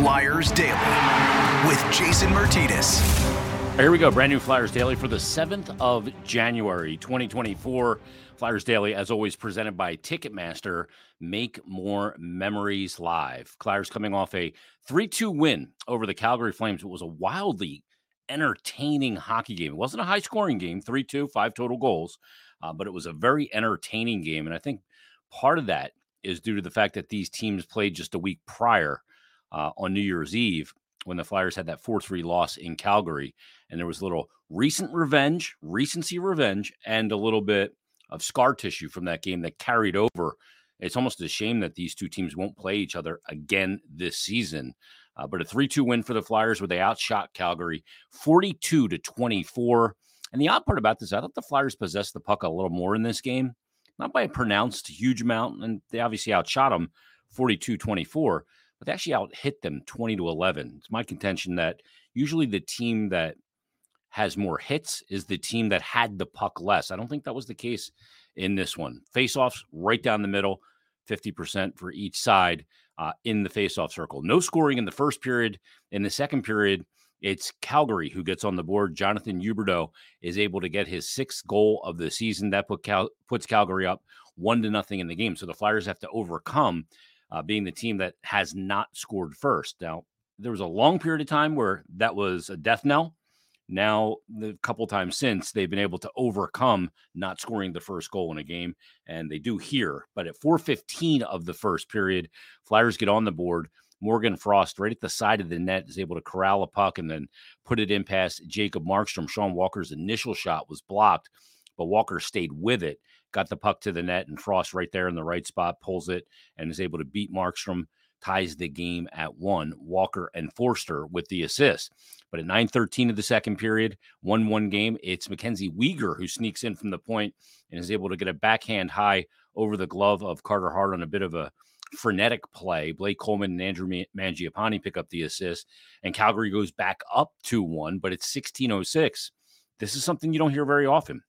Flyers Daily with Jason Myrtetus. Here we go. Brand new Flyers Daily for the 7th of January, 2024. Flyers Daily, as always, presented by Ticketmaster. Make more memories live. Flyers coming off a 3 2 win over the Calgary Flames. It was a wildly entertaining hockey game. It wasn't a high scoring game 3 2, five total goals, uh, but it was a very entertaining game. And I think part of that is due to the fact that these teams played just a week prior uh, on New Year's Eve when the Flyers had that 4 3 loss in Calgary. And there was a little recent revenge, recency revenge, and a little bit of scar tissue from that game that carried over. It's almost a shame that these two teams won't play each other again this season. Uh, but a 3 2 win for the Flyers where they outshot Calgary 42 to 24. And the odd part about this, I thought the Flyers possessed the puck a little more in this game, not by a pronounced huge amount. And they obviously outshot them 42 24, but they actually out hit them 20 to 11. It's my contention that usually the team that has more hits is the team that had the puck less. I don't think that was the case in this one. Faceoffs right down the middle, 50% for each side uh, in the faceoff circle. No scoring in the first period. In the second period, it's Calgary who gets on the board. Jonathan Huberdeau is able to get his sixth goal of the season. That put Cal- puts Calgary up one to nothing in the game. So the Flyers have to overcome uh, being the team that has not scored first. Now, there was a long period of time where that was a death knell. Now, the couple times since, they've been able to overcome not scoring the first goal in a game, and they do here. But at 4:15 of the first period, Flyers get on the board. Morgan Frost, right at the side of the net, is able to corral a puck and then put it in past Jacob Markstrom. Sean Walker's initial shot was blocked, but Walker stayed with it, got the puck to the net, and Frost right there in the right spot pulls it and is able to beat Markstrom ties the game at one. Walker and Foerster with the assist. But at 9:13 of the second period, 1-1 game, it's Mackenzie Weegar who sneaks in from the point and is able to get a backhand high over the glove of Carter Hart on a bit of a frenetic play. Blake Coleman and Andrew Mangiapane pick up the assist, and Calgary goes back up 2-1, but it's 16:06. This is something you don't hear very often.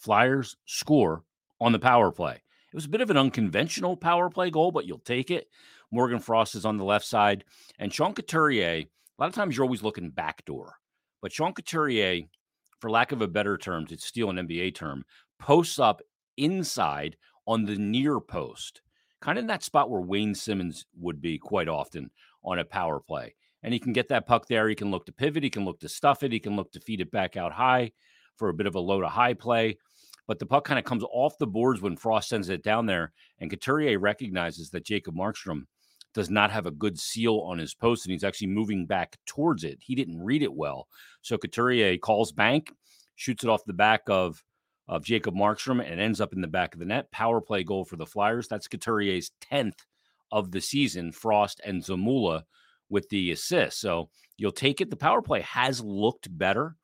Flyers score on the power play. It was a bit of an unconventional power play goal, but you'll take it. Morgan Frost is on the left side. And Sean Couturier, a lot of times you're always looking backdoor. But Sean Couturier, for lack of a better term, to steal an NBA term, posts up inside on the near post, kind of in that spot where Wayne Simmonds would be quite often on a power play. And he can get that puck there. He can look to pivot. He can look to stuff it. He can look to feed it back out high for a bit of a low to high play. But the puck kind of comes off the boards when Frost sends it down there. And Couturier recognizes that Jacob Markstrom does not have a good seal on his post and he's actually moving back towards it. He didn't read it well. So Couturier calls bank, shoots it off the back of of Jacob Markstrom and ends up in the back of the net. Power play goal for the Flyers. That's Couturier's 10th of the season. Frost and Zamula with the assist. So you'll take it. The power play has looked better.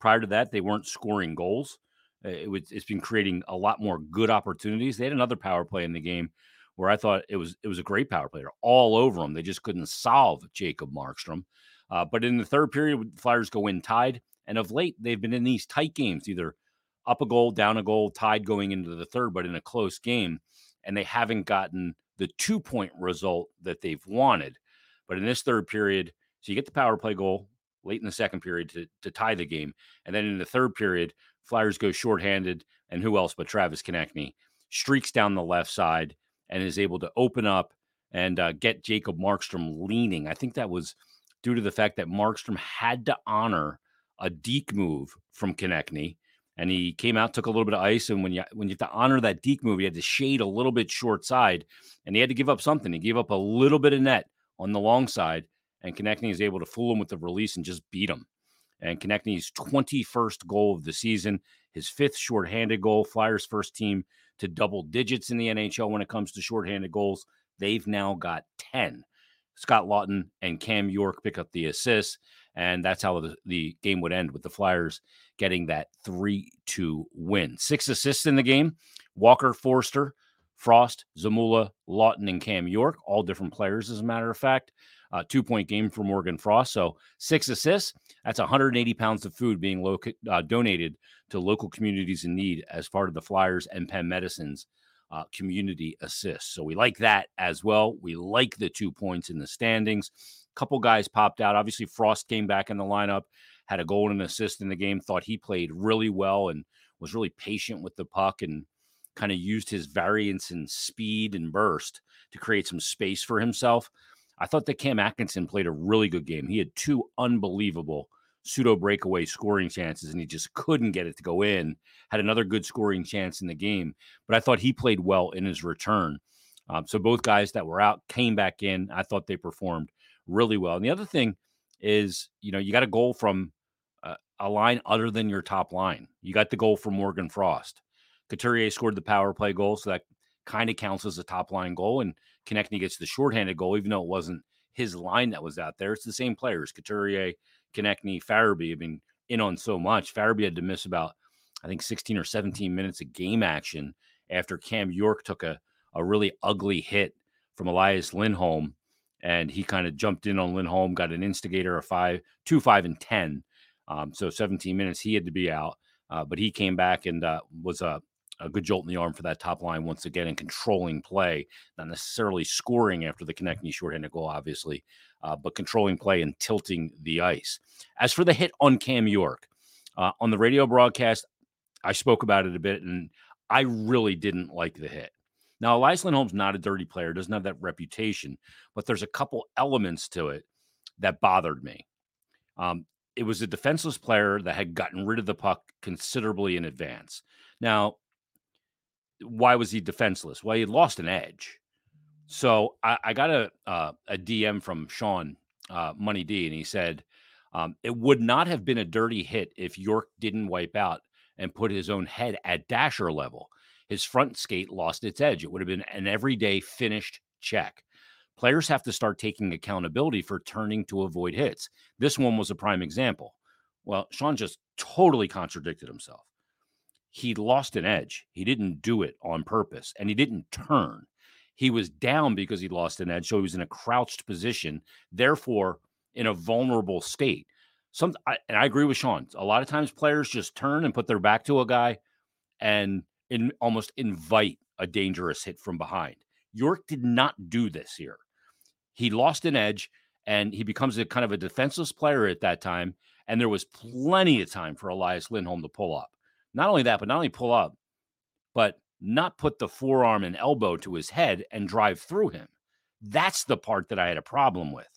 Prior to that, they weren't scoring goals. It was, it's been creating a lot more good opportunities. They had another power play in the game where I thought it was it was a great power player all over them. They just couldn't solve Jacob Markstrom. Uh, but in the third period, the Flyers go in tied, and of late they've been in these tight games, either up a goal, down a goal, tied going into the third, but in a close game, and they haven't gotten the two point result that they've wanted. But in this third period, so you get the power play goal late in the second period to, to tie the game. And then in the third period, Flyers go shorthanded, and who else but Travis Konecny streaks down the left side and is able to open up and uh, get Jacob Markstrom leaning. I think that was due to the fact that Markstrom had to honor a deke move from Konecny. And he came out, took a little bit of ice, and when you when you have to honor that deke move, you had to shade a little bit short side, and he had to give up something. He gave up a little bit of net on the long side, and Konecny is able to fool him with the release and just beat him. And Konecny his 21st goal of the season, his fifth shorthanded goal, Flyers' first team to double digits in the NHL when it comes to shorthanded goals. They've now got 10. Scott Laughton and Cam York pick up the assists, and that's how the, the game would end with the Flyers getting that 3 2 win. Six assists in the game Walker, Foerster, Frost, Zamula, Lawton, and Cam York, all different players, as a matter of fact. Uh, two point game for Morgan Frost. So six assists. That's 180 pounds of food being uh, donated to local communities in need as part of the Flyers and Penn Medicine's uh, community assist. So we like that as well. We like the two points in the standings. A couple guys popped out. Obviously, Frost came back in the lineup, had a goal and an assist in the game. Thought he played really well and was really patient with the puck and kind of used his variance in speed and burst to create some space for himself. I thought that Cam Atkinson played a really good game. He had two unbelievable pseudo breakaway scoring chances and he just couldn't get it to go in. Had another good scoring chance in the game, but I thought he played well in his return. Um, so both guys that were out came back in. I thought they performed really well. And the other thing is, you know, you got a goal from uh, a line other than your top line. You got the goal from Morgan Frost. Couturier scored the power play goal, so that kind of counts as a top line goal. And Konecny gets the shorthanded goal, even though it wasn't his line that was out there. It's the same players, Couturier, Konecny, Farabee. I mean, in on so much. Farabee had to miss about, I think, 16 or 17 minutes of game action after Cam York took a a really ugly hit from Elias Lindholm, and he kind of jumped in on Lindholm, got an instigator of five, two, five, and ten. Um, so 17 minutes he had to be out, uh, but he came back and uh, was a, a good jolt in the arm for that top line once again in controlling play, not necessarily scoring after the Konecny shorthanded goal, obviously, uh, but controlling play and tilting the ice. As for the hit on Cam York, uh, on the radio broadcast, I spoke about it a bit, and I really didn't like the hit. Now, Elias Lindholm's not a dirty player, doesn't have that reputation, but there's a couple elements to it that bothered me. Um, it was a defenseless player that had gotten rid of the puck considerably in advance. Now, why was he defenseless? Well, he lost an edge. So I, I got a uh, a DM from Sean uh, Money D, and he said um, it would not have been a dirty hit if York didn't wipe out and put his own head at dasher level his front skate lost its edge. It would have been an everyday finished check. Players have to start taking accountability for turning to avoid hits. This one was a prime example. Well, Sean just totally contradicted himself. He lost an edge. He didn't do it on purpose and he didn't turn. He was down because he lost an edge. So he was in a crouched position, therefore, in a vulnerable state. Some, I, and I agree with Sean. A lot of times players just turn and put their back to a guy and in almost invite a dangerous hit from behind. York did not do this here. He lost an edge and he becomes a kind of a defenseless player at that time. And there was plenty of time for Elias Lindholm to pull up. Not only that, but not only pull up, but not put the forearm and elbow to his head and drive through him. That's the part that I had a problem with.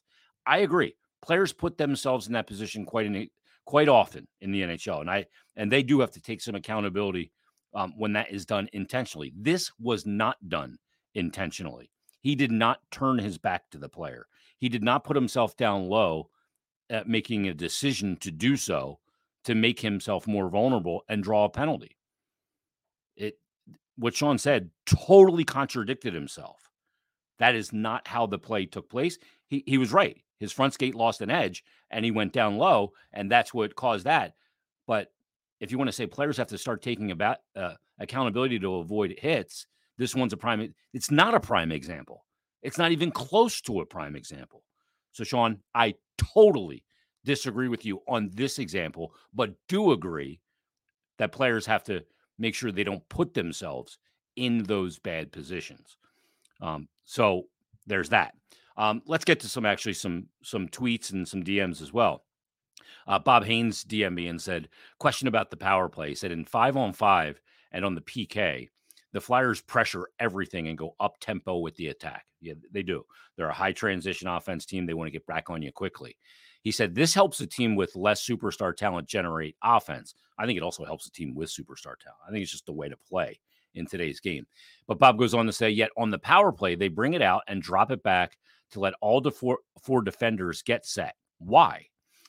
I agree. Players put themselves in that position quite in, quite often in the NHL, and I and they do have to take some accountability um, when that is done intentionally. This was not done intentionally. He did not turn his back to the player. He did not put himself down low at making a decision to do so to make himself more vulnerable and draw a penalty. It what Sean said totally contradicted himself. That is not how the play took place. He he was right. His front skate lost an edge and he went down low, and that's what caused that. But if you want to say players have to start taking about uh, accountability to avoid hits, this one's a prime. It's not a prime example. It's not even close to a prime example. So, Sean, I totally disagree with you on this example, but do agree that players have to make sure they don't put themselves in those bad positions. Um, so there's that. Um, let's get to some actually some some tweets and some DMs as well. Uh, Bob Haynes DM me and said, question about the power play. He said, in five on five and on the PK, the Flyers pressure everything and go up tempo with the attack. Yeah, they do. They're a high transition offense team. They want to get back on you quickly. He said this helps a team with less superstar talent generate offense. I think it also helps a team with superstar talent. I think it's just the way to play in today's game. But Bob goes on to say, yet on the power play, they bring it out and drop it back to let all the four, four defenders get set. Why?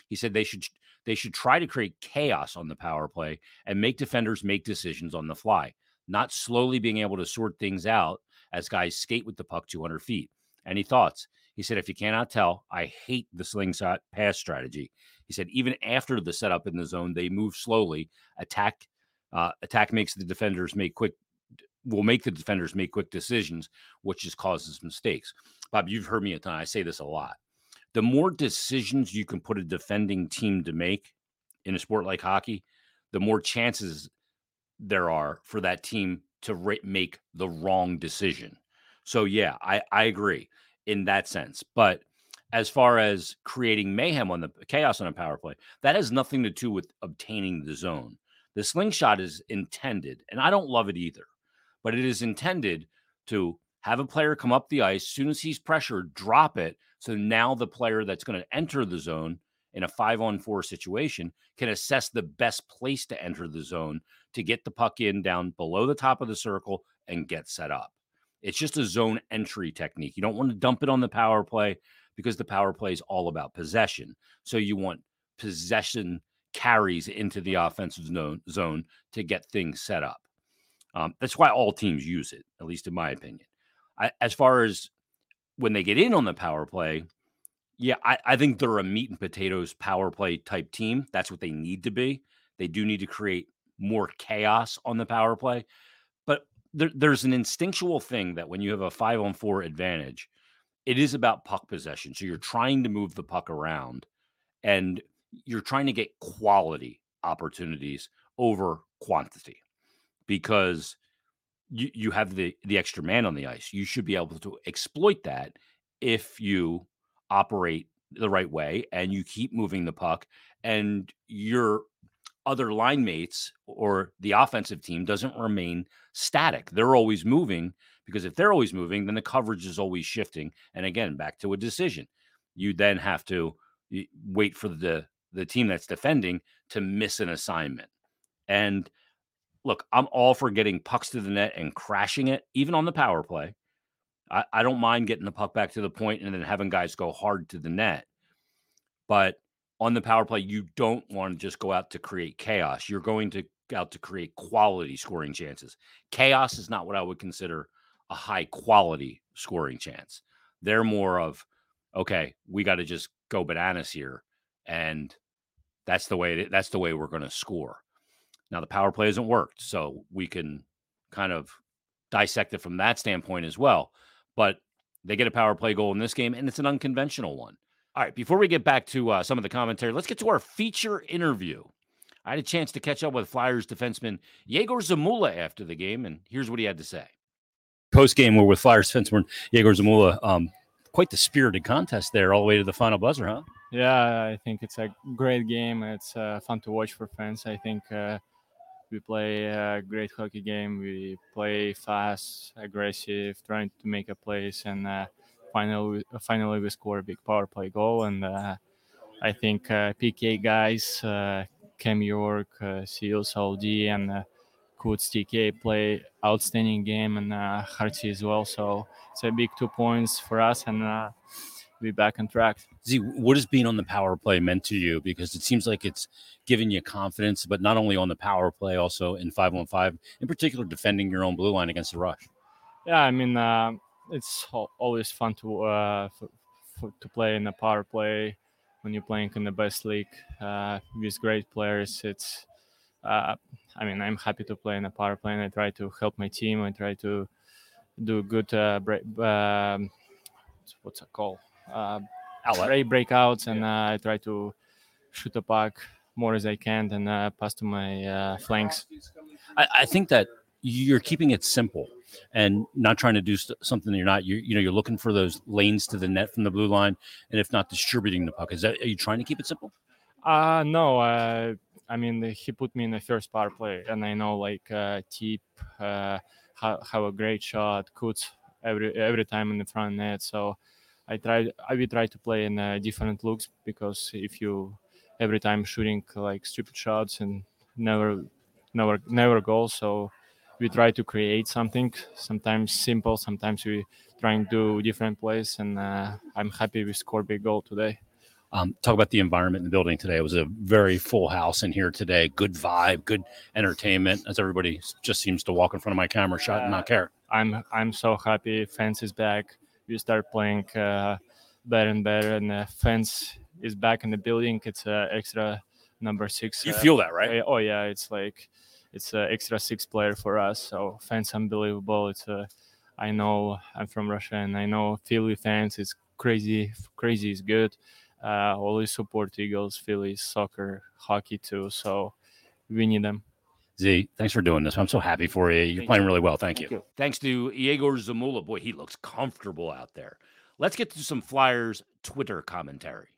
He said they should they should try to create chaos on the power play and make defenders make decisions on the fly, not slowly being able to sort things out as guys skate with the puck 200 feet. Any thoughts? He said, if you cannot tell, I hate the slingshot pass strategy. He said, even after the setup in the zone, they move slowly. Attack, uh, attack makes the defenders make quick, will make the defenders make quick decisions, which just causes mistakes. Bob, you've heard me a ton. I say this a lot the more decisions you can put a defending team to make in a sport like hockey, the more chances there are for that team to re- make the wrong decision. So yeah, I I agree in that sense. But as far as creating mayhem on the chaos on a power play, that has nothing to do with obtaining the zone. The slingshot is intended, and I don't love it either, but it is intended to have a player come up the ice. As soon as he's pressured, drop it. So now the player that's going to enter the zone in a five on four situation can assess the best place to enter the zone to get the puck in down below the top of the circle and get set up. It's just a zone entry technique. You don't want to dump it on the power play because the power play is all about possession. So you want possession carries into the offensive zone, to get things set up. Um, that's why all teams use it, at least in my opinion. I, as far as when they get in on the power play, yeah, I, I think they're a meat and potatoes power play type team. That's what they need to be. They do need to create more chaos on the power play. There, there's an instinctual thing that when you have a five on four advantage, it is about puck possession. So you're trying to move the puck around and you're trying to get quality opportunities over quantity because you, you have the the extra man on the ice. You should be able to exploit that if you operate the right way and you keep moving the puck and your other line mates or the offensive team doesn't remain static. They're always moving because if they're always moving, then the coverage is always shifting. And again, back to a decision. You then have to wait for the the team that's defending to miss an assignment. And look, I'm all for getting pucks to the net and crashing it, even on the power play. I, I don't mind getting the puck back to the point and then having guys go hard to the net. But on the power play, you don't want to just go out to create chaos. You're going to out to create quality scoring chances. Chaos is not what I would consider a high quality scoring chance. They're more of, okay, we got to just go bananas here. And that's the way that's the way we're going to score. Now the power play hasn't worked, so we can kind of dissect it from that standpoint as well. But they get a power play goal in this game, and it's an unconventional one. All right, before we get back to uh, some of the commentary, let's get to our feature interview. I had a chance to catch up with Flyers defenseman Egor Zamula after the game, and here's what he had to say. Post game, we're with Flyers defenseman Egor Zamula. Um, quite the spirited contest there, all the way to the final buzzer, huh? Yeah, I think it's a great game. It's uh, fun to watch for fans. I think uh, we play a great hockey game. We play fast, aggressive, trying to make a place, and uh, finally, finally we score a big power play goal. And uh, I think uh, PK guys, uh, Cam York, uh, Seals, LD, and uh, Coots TK play outstanding game, and uh, Hartsey as well. So it's a big two points for us, and uh, be back on track. Z, what has being on the power play meant to you? Because it seems like it's giving you confidence, but not only on the power play, also in five on five, in particular, defending your own blue line against the rush. Yeah, I mean, uh, it's always fun to uh, for, for, to play in a power play when you're playing in the best league uh, with great players. It's, uh, I mean, I'm happy to play in a power play, and I try to help my team. I try to do good uh, break, um, what's it called? uh, outlet. breakouts, and yeah. uh, I try to shoot the puck more as I can and uh, pass to my uh, flanks. I, I, think that you're keeping it simple and not trying to do st- something you're not. You you know you're looking for those lanes to the net from the blue line, and if not, distributing the puck. Is that are you trying to keep it simple? Uh no. Uh, I mean, he put me in the first power play, and I know like uh, Tip uh, have, have a great shot, Coots every every time in the front net. So I tried. I will try to play in uh, different looks because if you every time shooting like stupid shots and never never never goals, so we try to create something. Sometimes simple, sometimes we try and do different plays, and uh, I'm happy we scored big goal today. Um, talk about the environment in the building today. It was a very full house in here today. Good vibe, good entertainment. As everybody just seems to walk in front of my camera, shot and not care. I'm I'm so happy. Fans is back we start playing uh, better and better, and the fence is back in the building. It's uh, extra number six. You uh, feel that, right? Oh yeah, it's like it's an extra six player for us. So fans unbelievable. It's a I know I'm from Russia, and I know Philly fans is crazy. Crazy is good. Uh, always support Eagles, Phillies, soccer, hockey too. So we need them. Z, thanks for doing this. I'm so happy for you. You're Thank playing you. really well. Thank, Thank you. you. Thanks to Egor Zamula. Boy, he looks comfortable out there. Let's get to some Flyers Twitter commentary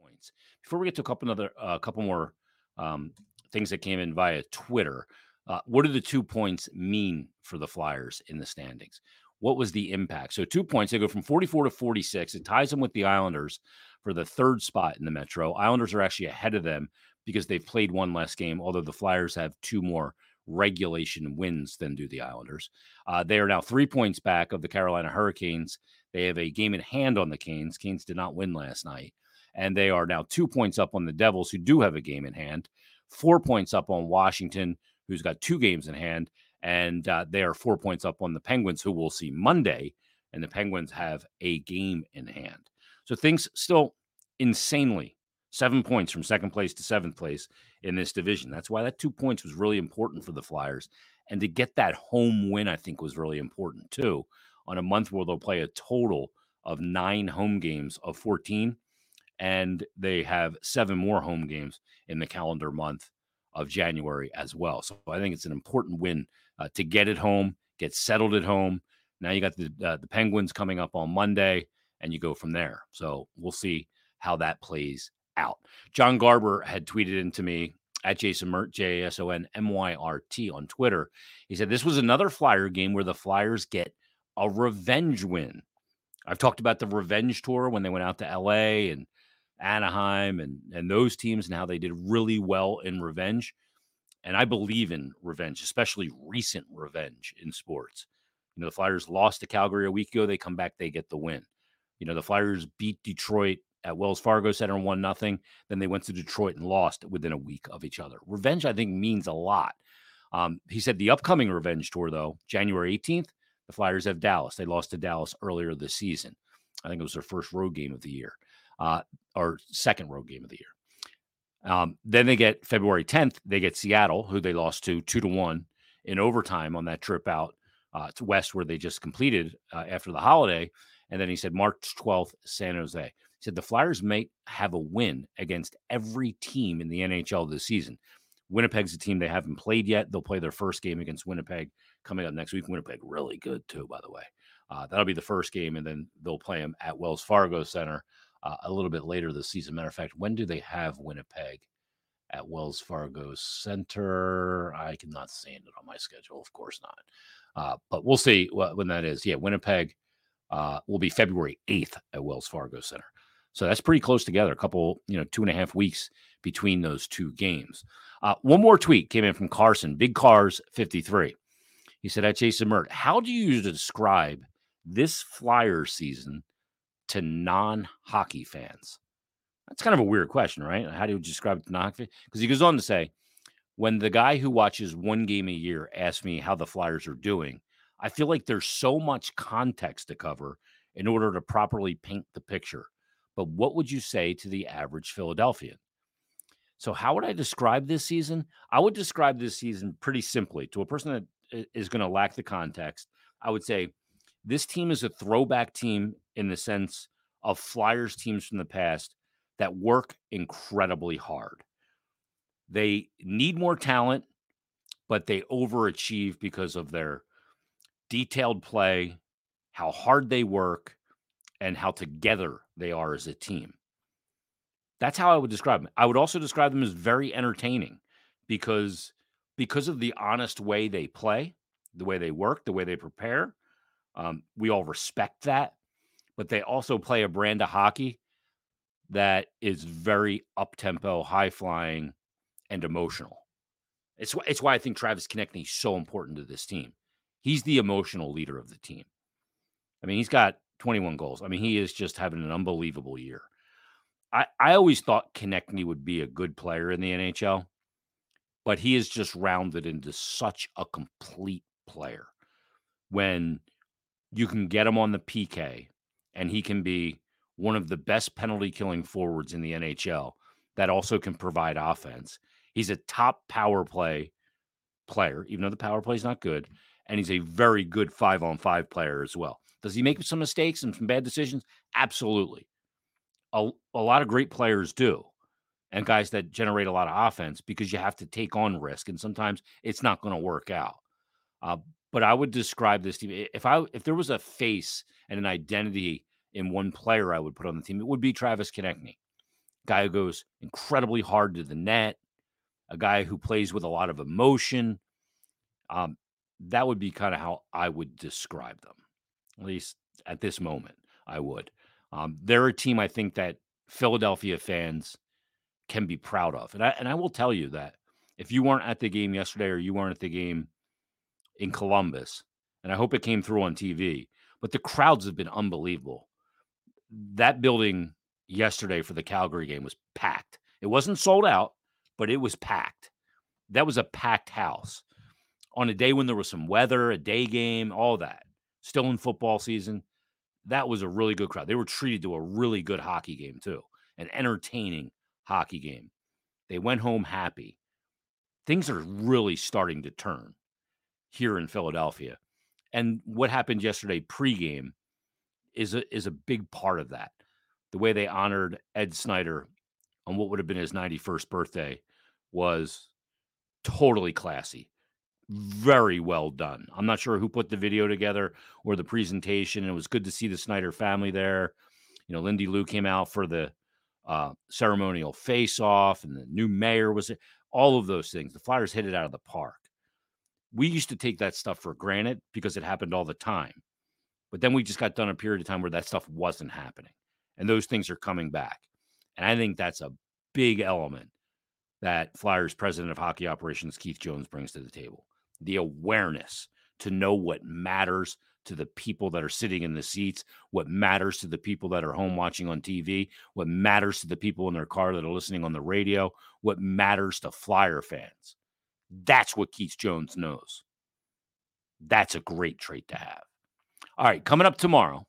points before we get to a couple other a uh, couple more um, things that came in via Twitter. Uh, what do the two points mean for the Flyers in the standings? What was the impact? So two points. They go from 44 to 46. It ties them with the Islanders for the third spot in the Metro. Islanders are actually ahead of them because they've played one less game, although the Flyers have two more regulation wins than do the Islanders. Uh, they are now three points back of the Carolina Hurricanes. They have a game in hand on the Canes. Canes did not win last night. And they are now two points up on the Devils, who do have a game in hand, four points up on Washington, who's got two games in hand. And uh, they are four points up on the Penguins, who we'll see Monday. And the Penguins have a game in hand. So things still insanely seven points from second place to seventh place in this division. That's why that two points was really important for the Flyers. And to get that home win, I think, was really important too. On a month where they'll play a total of nine home games of 14, and they have seven more home games in the calendar month of January as well. So I think it's an important win uh, to get it home, get settled at home. Now you got the uh, the Penguins coming up on Monday, and you go from there. So we'll see how that plays out. John Garber had tweeted into me at Jason Myrt, J S O N M Y R T on Twitter. He said this was another Flyer game where the Flyers get a revenge win. I've talked about the revenge tour when they went out to LA and Anaheim and and those teams and how they did really well in revenge. And I believe in revenge, especially recent revenge in sports. You know, the Flyers lost to Calgary a week ago. They come back, they get the win. You know, the Flyers beat Detroit at Wells Fargo Center and won nothing. Then they went to Detroit and lost within a week of each other. Revenge, I think, means a lot. Um, he said the upcoming revenge tour, though, January 18th, the Flyers have Dallas. They lost to Dallas earlier this season. I think it was their first road game of the year uh, or second road game of the year. Um, then they get February 10th, they get Seattle, who they lost to two to one in overtime on that trip out uh, to West, where they just completed uh, after the holiday. And then he said March 12th, San Jose. He said the Flyers may have a win against every team in the NHL this season. Winnipeg's a team they haven't played yet. They'll play their first game against Winnipeg coming up next week. Winnipeg really good too, by the way. Uh, that'll be the first game, and then they'll play them at Wells Fargo Center uh, a little bit later this season. Matter of fact, when do they have Winnipeg at Wells Fargo Center? I cannot see it on my schedule. Of course not. Uh, but we'll see when that is. Yeah, Winnipeg uh, will be February 8th at Wells Fargo Center. So that's pretty close together. A couple, you know, two and a half weeks between those two games. Uh, one more tweet came in from Carson, Big Cars 53. He said, at Jason Myrt, how do you describe this Flyer season to non hockey fans? That's kind of a weird question, right? How do you describe non hockey? Because he goes on to say, when the guy who watches one game a year asks me how the Flyers are doing, I feel like there's so much context to cover in order to properly paint the picture. But what would you say to the average Philadelphian? So, how would I describe this season? I would describe this season pretty simply to a person that is going to lack the context. I would say this team is a throwback team in the sense of Flyers teams from the past that work incredibly hard. They need more talent, but they overachieve because of their detailed play, how hard they work, and how together they are as a team. That's how I would describe them. I would also describe them as very entertaining because because of the honest way they play, the way they work, the way they prepare. Um, we all respect that, but they also play a brand of hockey that is very up tempo, high flying, and emotional. It's it's why I think Travis Konecny is so important to this team. He's the emotional leader of the team. I mean, he's got 21 goals. I mean, he is just having an unbelievable year. I, I always thought Konecny would be a good player in the NHL, but he is just rounded into such a complete player. When you can get him on the PK and he can be one of the best penalty killing forwards in the NHL that also can provide offense. He's a top power play player, even though the power play is not good and he's a very good five on five player as well. Does he make some mistakes and some bad decisions? Absolutely. A, a lot of great players do, and guys that generate a lot of offense because you have to take on risk, and sometimes it's not going to work out. Uh, but I would describe this team if I if there was a face and an identity in one player I would put on the team, it would be Travis Konecny. Guy who goes incredibly hard to the net, a guy who plays with a lot of emotion. Um, that would be kind of how I would describe them, at least at this moment. I would. Um, they're a team I think that Philadelphia fans can be proud of, and I and I will tell you that if you weren't at the game yesterday or you weren't at the game in Columbus, and I hope it came through on TV, but the crowds have been unbelievable. That building yesterday for the Calgary game was packed. It wasn't sold out, but it was packed. That was a packed house on a day when there was some weather, a day game, all that. Still in football season. That was a really good crowd. They were treated to a really good hockey game, too, an entertaining hockey game. They went home happy. Things are really starting to turn here in Philadelphia. And what happened yesterday pregame is a is a big part of that. The way they honored Ed Snider on what would have been his 91st birthday was totally classy. Very well done. I'm not sure who put the video together or the presentation. It was good to see the Snider family there. You know, Lindy Lou came out for the uh, ceremonial face off, and the new mayor was all of those things. The Flyers hit it out of the park we used to take that stuff for granted because it happened all the time. But then we just got done a period of time where that stuff wasn't happening. And those things are coming back. And I think that's a big element that Flyers president of hockey operations, Keith Jones, brings to the table the awareness to know what matters to the people that are sitting in the seats, what matters to the people that are home watching on TV, what matters to the people in their car that are listening on the radio, what matters to Flyer fans. That's what Keith Jones knows. That's a great trait to have. All right, coming up tomorrow,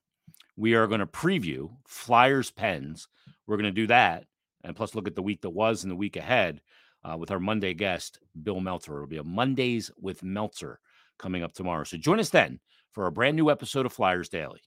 we are going to preview Flyers Pens. We're going to do that and plus look at the week that was and the week ahead uh, with our Monday guest, Bill Meltzer. It'll be a Mondays with Meltzer coming up tomorrow. So join us then for a brand new episode of Flyers Daily.